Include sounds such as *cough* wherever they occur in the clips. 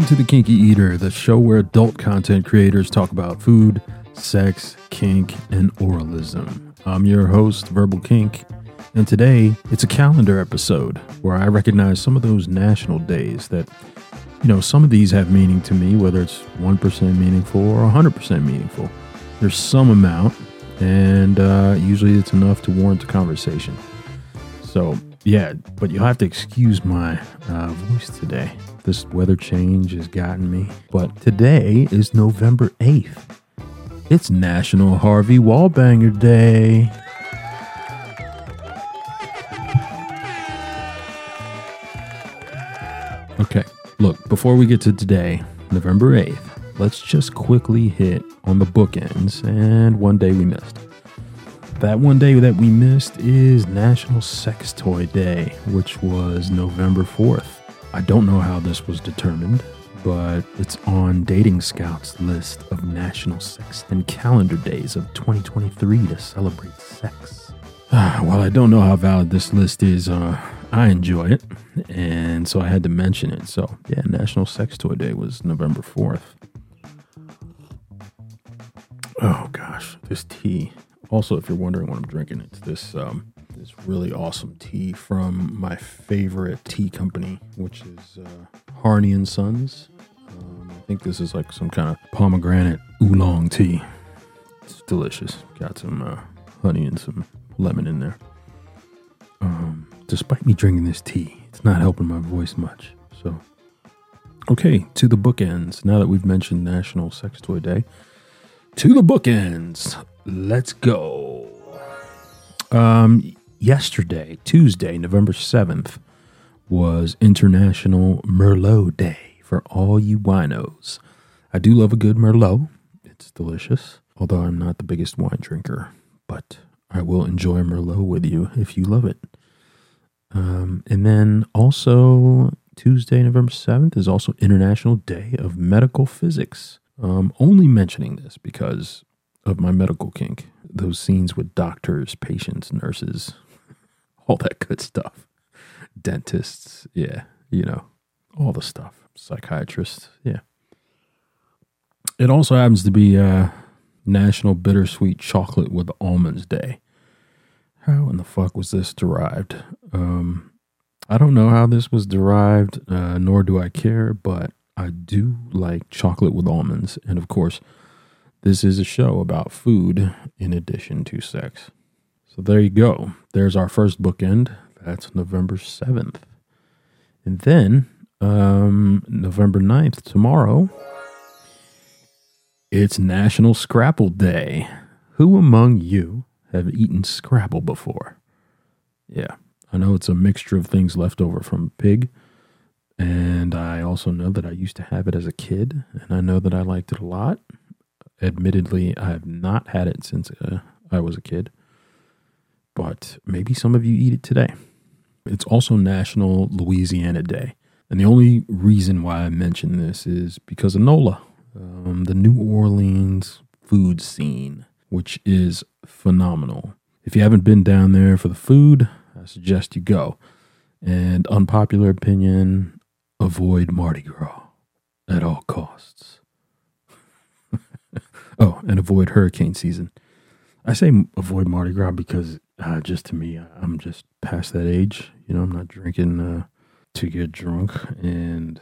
Welcome to The Kinky Eater, the show where adult content creators talk about food, sex, kink, and oralism. I'm your host, Verbal Kink, and today it's a calendar episode where I recognize some of those national days that, you know, some of these have meaning to me, whether it's 1% meaningful or 100% meaningful. There's some amount, and uh, usually it's enough to warrant a conversation. So, yeah, but you'll have to excuse my uh, voice today. This weather change has gotten me. But today is November 8th. It's National Harvey Wallbanger Day. Okay, look, before we get to today, November 8th, let's just quickly hit on the bookends and one day we missed. That one day that we missed is National Sex Toy Day, which was November 4th. I don't know how this was determined, but it's on Dating Scout's list of national sex and calendar days of 2023 to celebrate sex. *sighs* While I don't know how valid this list is, uh, I enjoy it, and so I had to mention it. So, yeah, National Sex Toy Day was November 4th. Oh gosh, this tea. Also, if you're wondering what I'm drinking, it's this um, this really awesome tea from my favorite tea company, which is uh, Harney and Sons. Um, I think this is like some kind of pomegranate oolong tea. It's delicious. Got some uh, honey and some lemon in there. Um, despite me drinking this tea, it's not helping my voice much. So, okay, to the bookends. Now that we've mentioned National Sex Toy Day, to the bookends. Let's go. Um, yesterday, Tuesday, November 7th, was International Merlot Day for all you winos. I do love a good Merlot. It's delicious, although I'm not the biggest wine drinker, but I will enjoy Merlot with you if you love it. Um, and then also Tuesday, November 7th is also International Day of Medical Physics. Um, only mentioning this because of my medical kink. Those scenes with doctors, patients, nurses, *laughs* all that good stuff. Dentists, yeah, you know, all the stuff. Psychiatrists, yeah. It also happens to be uh, National Bittersweet Chocolate with Almonds Day. How in the fuck was this derived? Um, I don't know how this was derived, uh, nor do I care, but I do like chocolate with almonds. And of course, this is a show about food in addition to sex. So there you go. There's our first bookend. That's November 7th. And then um, November 9th, tomorrow, it's National Scrapple Day. Who among you have eaten Scrapple before? Yeah, I know it's a mixture of things left over from pig. And I also know that I used to have it as a kid, and I know that I liked it a lot. Admittedly, I have not had it since uh, I was a kid, but maybe some of you eat it today. It's also National Louisiana Day. And the only reason why I mention this is because of NOLA, um, the New Orleans food scene, which is phenomenal. If you haven't been down there for the food, I suggest you go. And unpopular opinion, avoid Mardi Gras at all costs. *laughs* oh, and avoid hurricane season. I say avoid Mardi Gras because uh, just to me, I'm just past that age. You know, I'm not drinking uh, to get drunk, and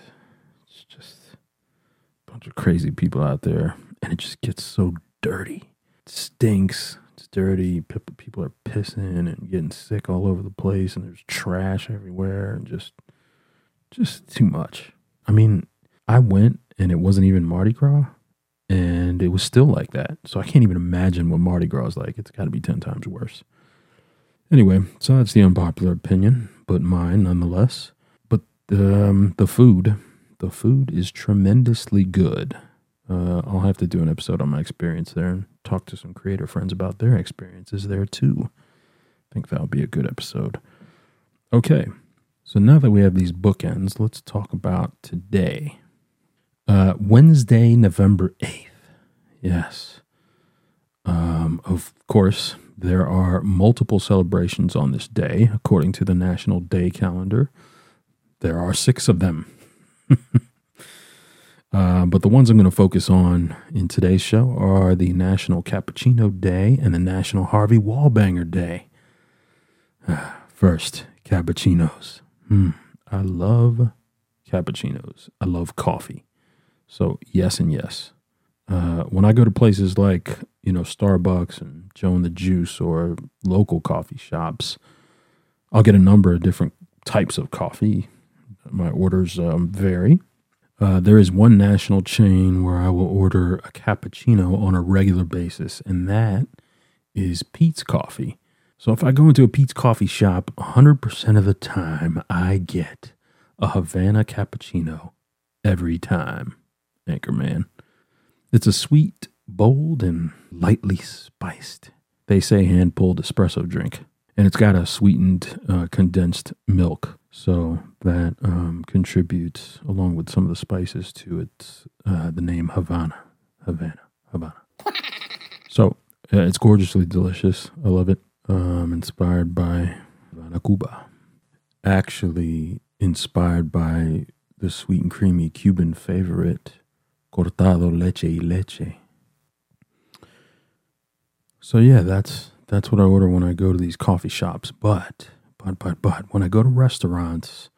it's just a bunch of crazy people out there, and it just gets so dirty. It stinks. It's dirty. People are pissing and getting sick all over the place, and there's trash everywhere, and just just too much. I mean, I went and it wasn't even Mardi Gras, and it was still like that. So I can't even imagine what Mardi Gras is like. It's got to be 10 times worse. Anyway, so that's the unpopular opinion, but mine nonetheless. But um, the food, the food is tremendously good. Uh, I'll have to do an episode on my experience there and talk to some creator friends about their experiences there too. I think that'll be a good episode. Okay, so now that we have these bookends, let's talk about today. Uh, Wednesday, November 8th. Yes. Um, of course, there are multiple celebrations on this day, according to the National Day calendar. There are six of them. *laughs* Uh, but the ones I'm going to focus on in today's show are the National Cappuccino Day and the National Harvey Wallbanger Day. *sighs* First, cappuccinos. Hmm, I love cappuccinos. I love coffee. So, yes and yes. Uh, when I go to places like, you know, Starbucks and Joe and the Juice or local coffee shops, I'll get a number of different types of coffee. My orders um, vary. Uh, there is one national chain where I will order a cappuccino on a regular basis, and that is Peet's Coffee. So if I go into a Peet's Coffee shop, 100% of the time I get a Havana cappuccino every time, Anchorman. It's a sweet, bold, and lightly spiced, they say hand pulled espresso drink. And it's got a sweetened uh, condensed milk so that um, contributes, along with some of the spices, to its uh, the name Havana, Havana, Havana. so uh, it's gorgeously delicious. I love it. Um, inspired by Cuba. Actually, inspired by the sweet and creamy Cuban favorite, cortado leche y leche. So yeah, that's that's what I order when I go to these coffee shops. But but, but, but, when I go to restaurants,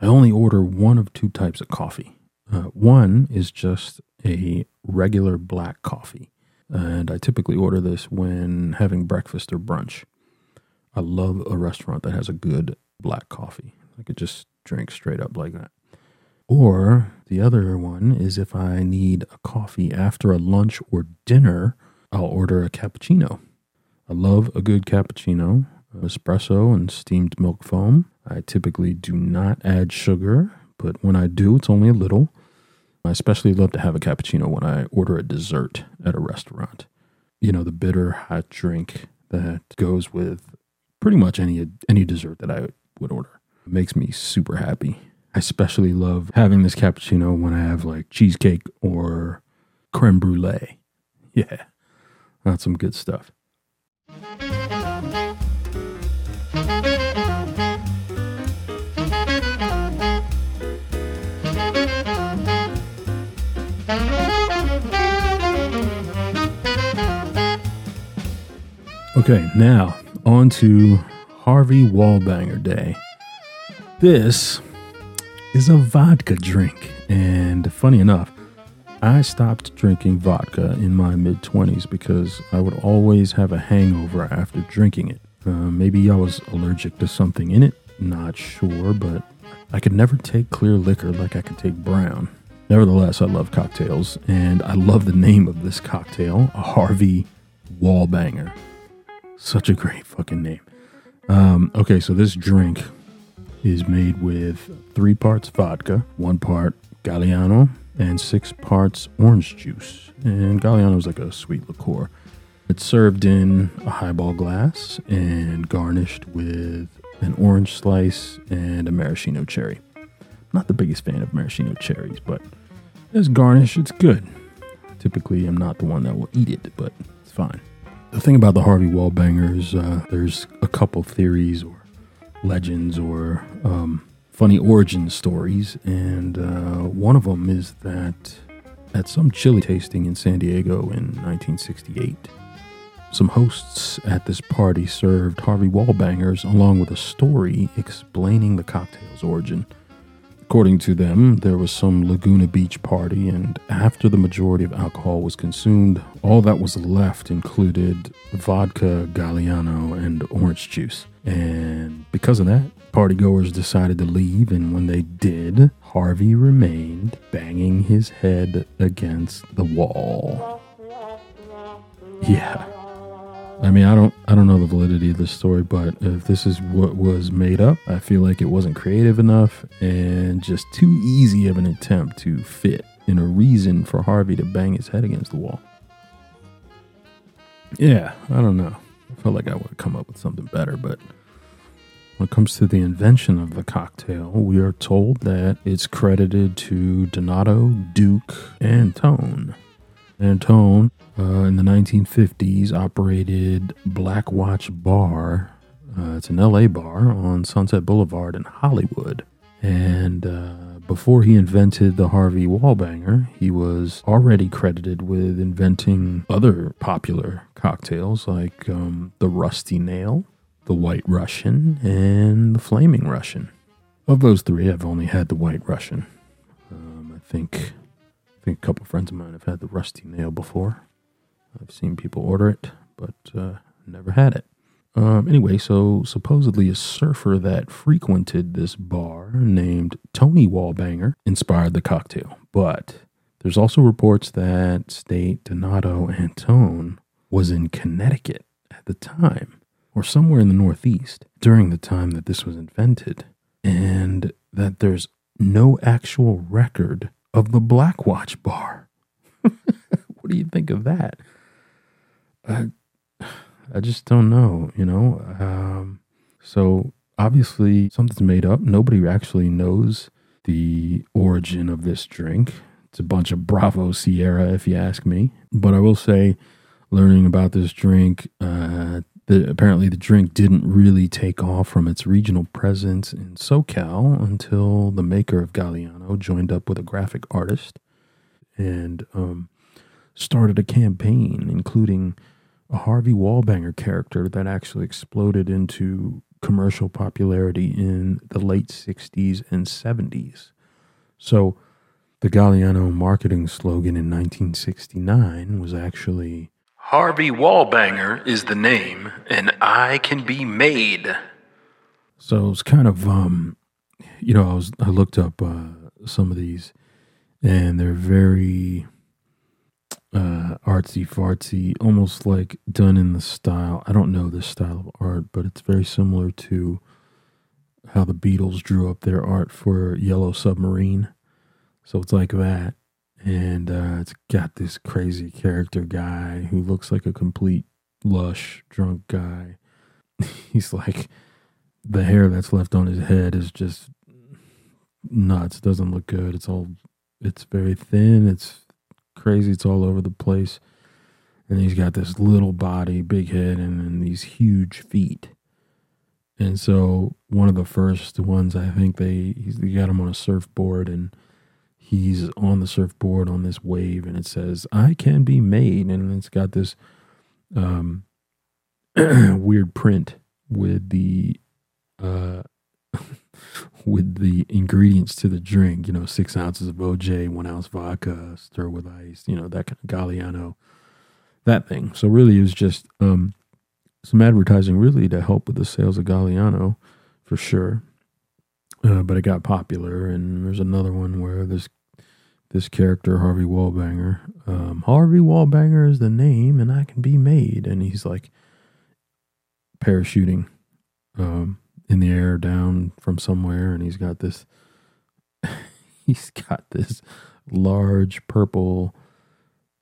I only order one of two types of coffee. Uh, one is just a regular black coffee. And I typically order this when having breakfast or brunch. I love a restaurant that has a good black coffee. I could just drink straight up like that. Or the other one is if I need a coffee after a lunch or dinner, I'll order a cappuccino. I love a good cappuccino espresso and steamed milk foam. I typically do not add sugar, but when I do, it's only a little. I especially love to have a cappuccino when I order a dessert at a restaurant. You know, the bitter hot drink that goes with pretty much any any dessert that I would order. It makes me super happy. I especially love having this cappuccino when I have like cheesecake or creme brulee. *laughs* Yeah, that's some good stuff. Okay, now on to Harvey Wallbanger Day. This is a vodka drink, and funny enough, I stopped drinking vodka in my mid 20s because I would always have a hangover after drinking it. Uh, maybe I was allergic to something in it, not sure, but I could never take clear liquor like I could take brown. Nevertheless, I love cocktails, and I love the name of this cocktail, a Harvey Wallbanger. Such a great fucking name. Um, okay, so this drink is made with three parts vodka, one part Galliano, and six parts orange juice. And Galliano is like a sweet liqueur. It's served in a highball glass and garnished with an orange slice and a maraschino cherry. Not the biggest fan of maraschino cherries, but as garnish, it's good. Typically, I'm not the one that will eat it, but it's fine. The thing about the Harvey Wallbangers, uh, there's a couple theories or legends or um, funny origin stories, and uh, one of them is that at some chili tasting in San Diego in 1968, some hosts at this party served Harvey Wallbangers along with a story explaining the cocktail's origin. According to them, there was some Laguna Beach party, and after the majority of alcohol was consumed, all that was left included vodka, Galliano, and orange juice. And because of that, partygoers decided to leave, and when they did, Harvey remained banging his head against the wall. Yeah. I mean, I don't, I don't know the validity of this story, but if this is what was made up, I feel like it wasn't creative enough and just too easy of an attempt to fit in a reason for Harvey to bang his head against the wall. Yeah, I don't know. I felt like I would come up with something better, but when it comes to the invention of the cocktail, we are told that it's credited to Donato Duke Antone. Antone uh, in the 1950s operated Black Watch Bar. Uh, it's an LA bar on Sunset Boulevard in Hollywood. And uh, before he invented the Harvey Wallbanger, he was already credited with inventing other popular cocktails like um, the Rusty Nail, the White Russian, and the Flaming Russian. Of those three, I've only had the White Russian. Um, I think I think a couple friends of mine have had the Rusty Nail before. I've seen people order it, but uh, never had it. Um, anyway, so supposedly a surfer that frequented this bar named Tony Wallbanger inspired the cocktail. But there's also reports that state Donato Antone was in Connecticut at the time, or somewhere in the Northeast during the time that this was invented, and that there's no actual record of the Black Watch bar. *laughs* what do you think of that? Uh, I just don't know, you know. Um, so obviously something's made up. Nobody actually knows the origin of this drink. It's a bunch of Bravo Sierra, if you ask me. But I will say, learning about this drink, uh, the, apparently the drink didn't really take off from its regional presence in SoCal until the maker of Galliano joined up with a graphic artist and um, started a campaign, including a Harvey Wallbanger character that actually exploded into commercial popularity in the late 60s and 70s. So, the Galliano marketing slogan in 1969 was actually Harvey Wallbanger is the name, and I can be made. So it's kind of, um, you know, I was I looked up uh, some of these, and they're very uh, artsy fartsy, almost like done in the style. I don't know this style of art, but it's very similar to how the Beatles drew up their art for Yellow Submarine. So it's like that. And uh, it's got this crazy character guy who looks like a complete lush drunk guy. *laughs* He's like, the hair that's left on his head is just nuts. It Doesn't look good. It's all, it's very thin. It's crazy. It's all over the place. And he's got this little body, big head, and, these huge feet. And so one of the first ones, I think they he got him on a surfboard, and he's on the surfboard on this wave, and it says "I can be made," and it's got this um, *clears throat* weird print with the uh, with the ingredients to the drink. You know, six ounces of OJ, one ounce vodka, stir with ice. You know that kind of Galliano, that thing. So really, it was just um, some advertising, really, to help with the sales of Galliano, for sure. Uh, but it got popular, and there's another one where this this character Harvey Wallbanger, um, Harvey Wallbanger is the name, and I can be made, and he's like parachuting. Um, in the air down from somewhere and he's got this *laughs* he's got this large purple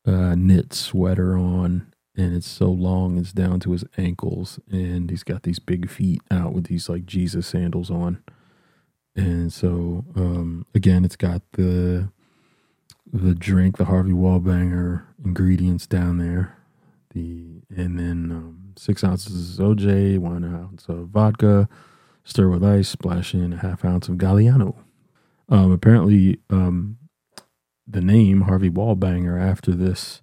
uh, knit sweater on and it's so long it's down to his ankles and he's got these big feet out with these like jesus sandals on. And so um, again it's got the the drink the harvey wallbanger ingredients down there. The and then um, six ounces of oj one ounce of vodka Stir with ice, splash in a half ounce of Galliano. Um, apparently, um, the name Harvey Wallbanger after this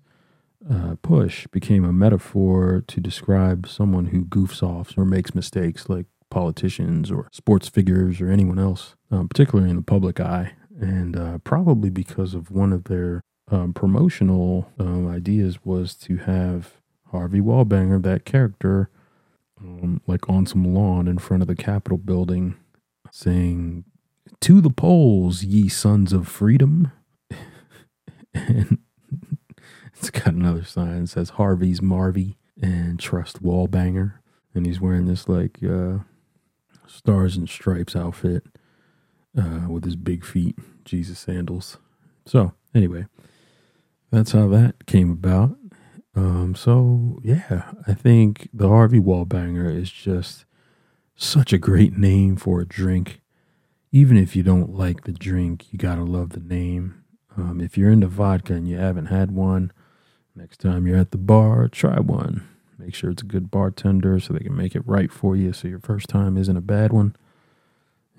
uh, push became a metaphor to describe someone who goofs off or makes mistakes, like politicians or sports figures or anyone else, um, particularly in the public eye. And uh, probably because of one of their um, promotional um, ideas was to have Harvey Wallbanger, that character, um, like on some lawn in front of the Capitol building, saying, To the polls, ye sons of freedom. *laughs* and it's got another sign that says Harvey's Marvy and Trust Wallbanger. And he's wearing this like uh, stars and stripes outfit uh, with his big feet, Jesus sandals. So, anyway, that's how that came about. Um, so yeah, I think the Harvey Wallbanger is just such a great name for a drink. Even if you don't like the drink, you gotta love the name. Um, if you're into vodka and you haven't had one, next time you're at the bar, try one. Make sure it's a good bartender so they can make it right for you so your first time isn't a bad one.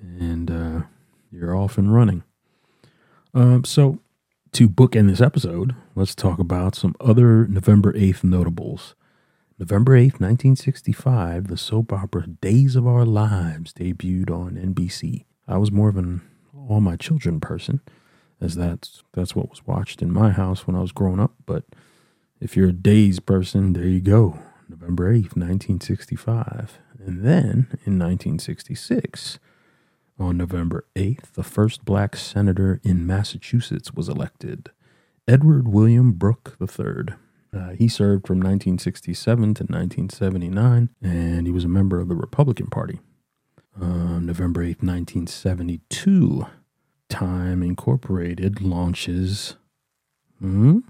And uh, you're off and running. Um, so, to bookend this episode, let's talk about some other November 8th notables. November 8th, 1965, the soap opera Days of Our Lives debuted on NBC. I was more of an all my children person, as that's that's what was watched in my house when I was growing up. But if you're a Days person, there you go. November 8th, 1965. And then in 1966, on November 8th, the first black senator in Massachusetts was elected, Edward William Brooke III. Uh, he served from 1967 to 1979, and he was a member of the Republican Party. Uh, November 8th, 1972, Time Incorporated launches hmm,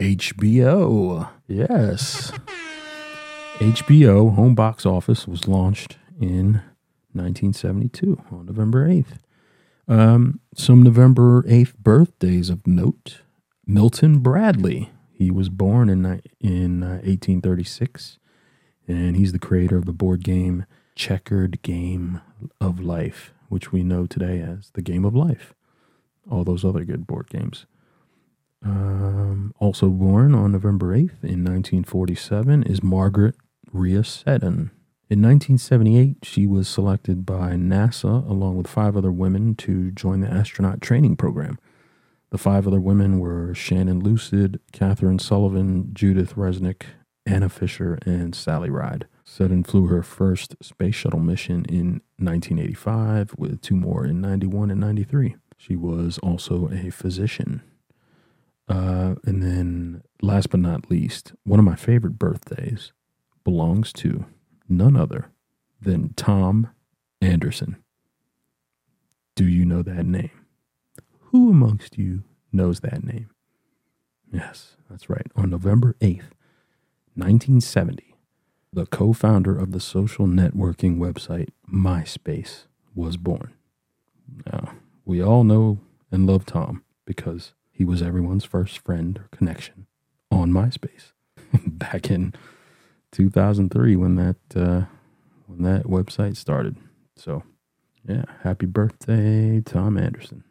HBO. Yes. *laughs* HBO home box office was launched in 1972 on November 8th. Um, some November 8th birthdays of note Milton Bradley he was born in in uh, 1836, and he's the creator of the board game Checkered Game of Life, which we know today as the Game of Life. All those other good board games. Um, also born on November 8th in 1947 is Margaret Rhea Seddon. In 1978, she was selected by NASA along with five other women to join the astronaut training program. The five other women were Shannon Lucid, Kathryn Sullivan, Judith Resnik, Anna Fisher, and Sally Ride. Seddon flew her first space shuttle mission in 1985, with two more in 91 and 93. She was also a physician. Uh, and then, last but not least, one of my favorite birthdays belongs to none other than Tom Anderson. Do you know that name? Who amongst you knows that name? Yes, that's right. On November 8th, 1970, the co founder of the social networking website MySpace was born. Now, we all know and love Tom because he was everyone's first friend or connection on MySpace *laughs* back in 2003 when that uh, when that website started. So, yeah, happy birthday, Tom Anderson.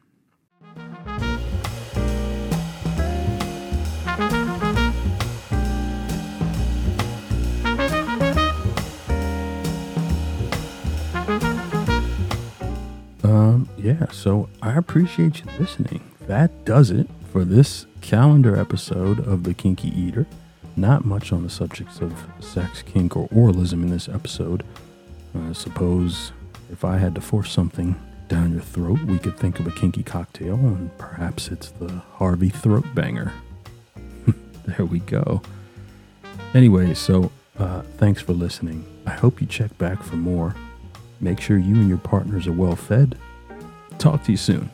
Um, yeah, so I appreciate you listening. That does it for this calendar episode of The Kinky Eater. Not much on the subjects of sex, kink, or oralism in this episode. I suppose if I had to force something down your throat, we could think of a kinky cocktail, and perhaps it's the Harvey Throat Banger. *laughs* there we go. Anyway, so uh, thanks for listening. I hope you check back for more. Make sure you and your partners are well fed. Talk to you soon.